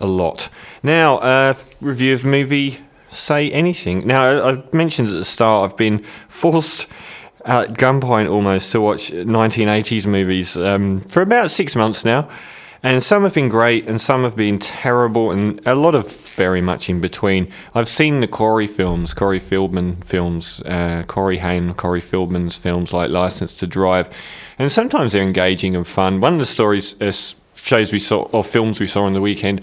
a lot. Now, uh, review of movie Say Anything. Now, I, mentioned at the start I've been forced at gunpoint almost to watch 1980s movies um, for about six months now. And some have been great and some have been terrible and a lot of very much in between. I've seen the Corey films, Corey Feldman films, uh, Corey Haim, Corey Feldman's films like License to Drive. And sometimes they're engaging and fun. One of the stories, uh, shows we saw, or films we saw on the weekend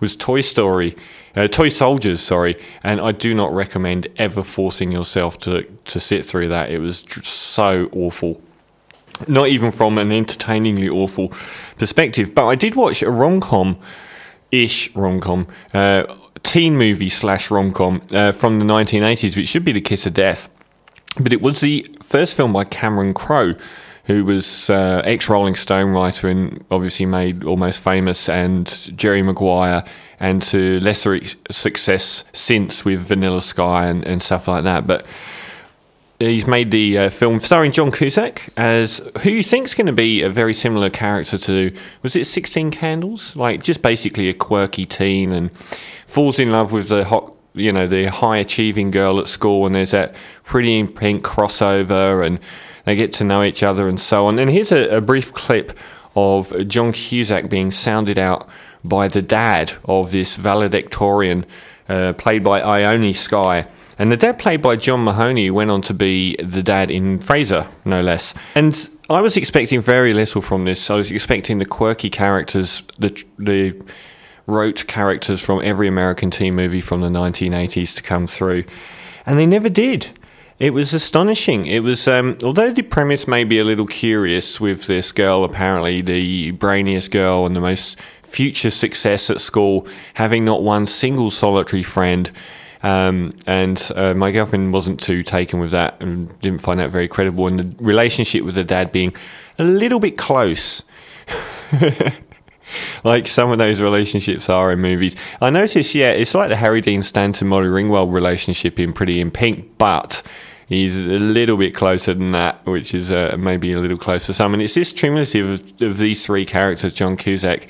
was Toy Story. Uh, Toy Soldiers, sorry, and I do not recommend ever forcing yourself to to sit through that. It was so awful not even from an entertainingly awful perspective. But I did watch a rom com ish rom com, uh, teen movie slash rom com uh, from the 1980s, which should be The Kiss of Death. But it was the first film by Cameron Crowe, who was uh, ex Rolling Stone writer and obviously made Almost Famous and Jerry Maguire, and to lesser success since with Vanilla Sky and, and stuff like that. But He's made the uh, film starring John Cusack as who you think's going to be a very similar character to was it Sixteen Candles? Like just basically a quirky teen and falls in love with the hot, you know, the high achieving girl at school, and there's that pretty in pink crossover, and they get to know each other and so on. And here's a, a brief clip of John Cusack being sounded out by the dad of this valedictorian, uh, played by Ione Skye and the dad, played by John Mahoney, went on to be the dad in Frasier, no less. And I was expecting very little from this. I was expecting the quirky characters, the the rote characters from every American teen movie from the 1980s to come through, and they never did. It was astonishing. It was, um, although the premise may be a little curious with this girl, apparently the brainiest girl and the most future success at school, having not one single solitary friend um, and uh, my girlfriend wasn't too taken with that and didn't find that very credible. And the relationship with the dad being a little bit close. like some of those relationships are in movies. I noticed, yeah, it's like the Harry Dean Stanton Molly Ringwald relationship in Pretty in Pink, but he's a little bit closer than that, which is uh, maybe a little closer some. And it's this trinity of, of these three characters, John Cusack,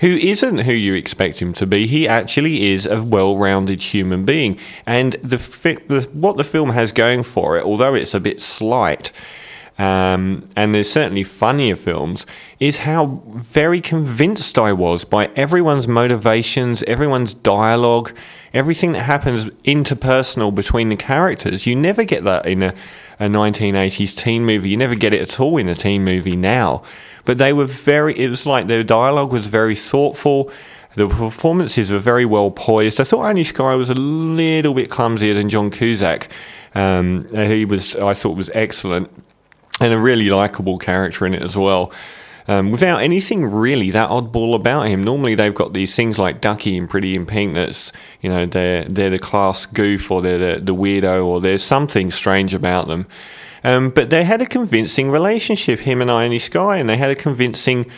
who isn't who you expect him to be. He actually is a well-rounded human being, and the, fi- the what the film has going for it, although it's a bit slight. Um, and there's certainly funnier films, is how very convinced I was by everyone's motivations, everyone's dialogue, everything that happens interpersonal between the characters. You never get that in a, a 1980s teen movie. You never get it at all in a teen movie now but they were very. It was like their dialogue was very thoughtful. The performances were very well poised. I thought Ione Skye was a little bit clumsier than John Cusack. Um, he was, I thought, was excellent and a really likable character in it as well. Um, without anything really that oddball about him. Normally they've got these things like Ducky and Pretty in Pink that's you know they're they're the class goof or they're the, the weirdo or there's something strange about them. Um, but they had a convincing relationship, him and Ione Skye, and they had a convincing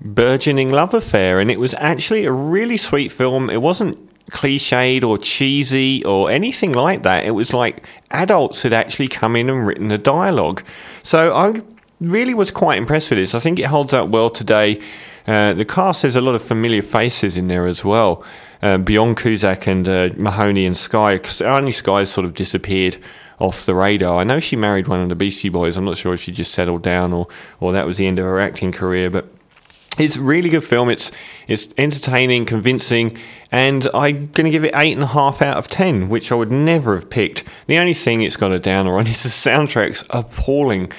burgeoning love affair. And it was actually a really sweet film. It wasn't cliched or cheesy or anything like that. It was like adults had actually come in and written the dialogue. So I really was quite impressed with this. I think it holds up well today. Uh, the cast has a lot of familiar faces in there as well. Uh, beyond Cusack and uh, Mahoney and Sky, Skye, Ione Skye sort of disappeared off the radar. I know she married one of the Beastie Boys. I'm not sure if she just settled down or, or that was the end of her acting career, but it's a really good film. It's it's entertaining, convincing, and I'm going to give it eight and a half out of ten, which I would never have picked. The only thing it's got a downer on is the soundtrack's appalling.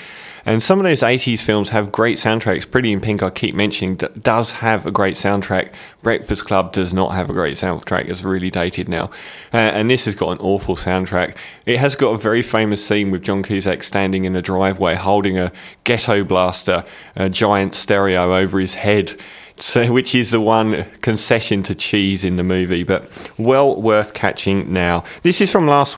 And some of those 80s films have great soundtracks. Pretty in Pink, I keep mentioning, does have a great soundtrack. Breakfast Club does not have a great soundtrack. It's really dated now. Uh, and this has got an awful soundtrack. It has got a very famous scene with John Cusack standing in a driveway holding a ghetto blaster, a giant stereo over his head. So, which is the one concession to cheese in the movie, but well worth catching now. This is from last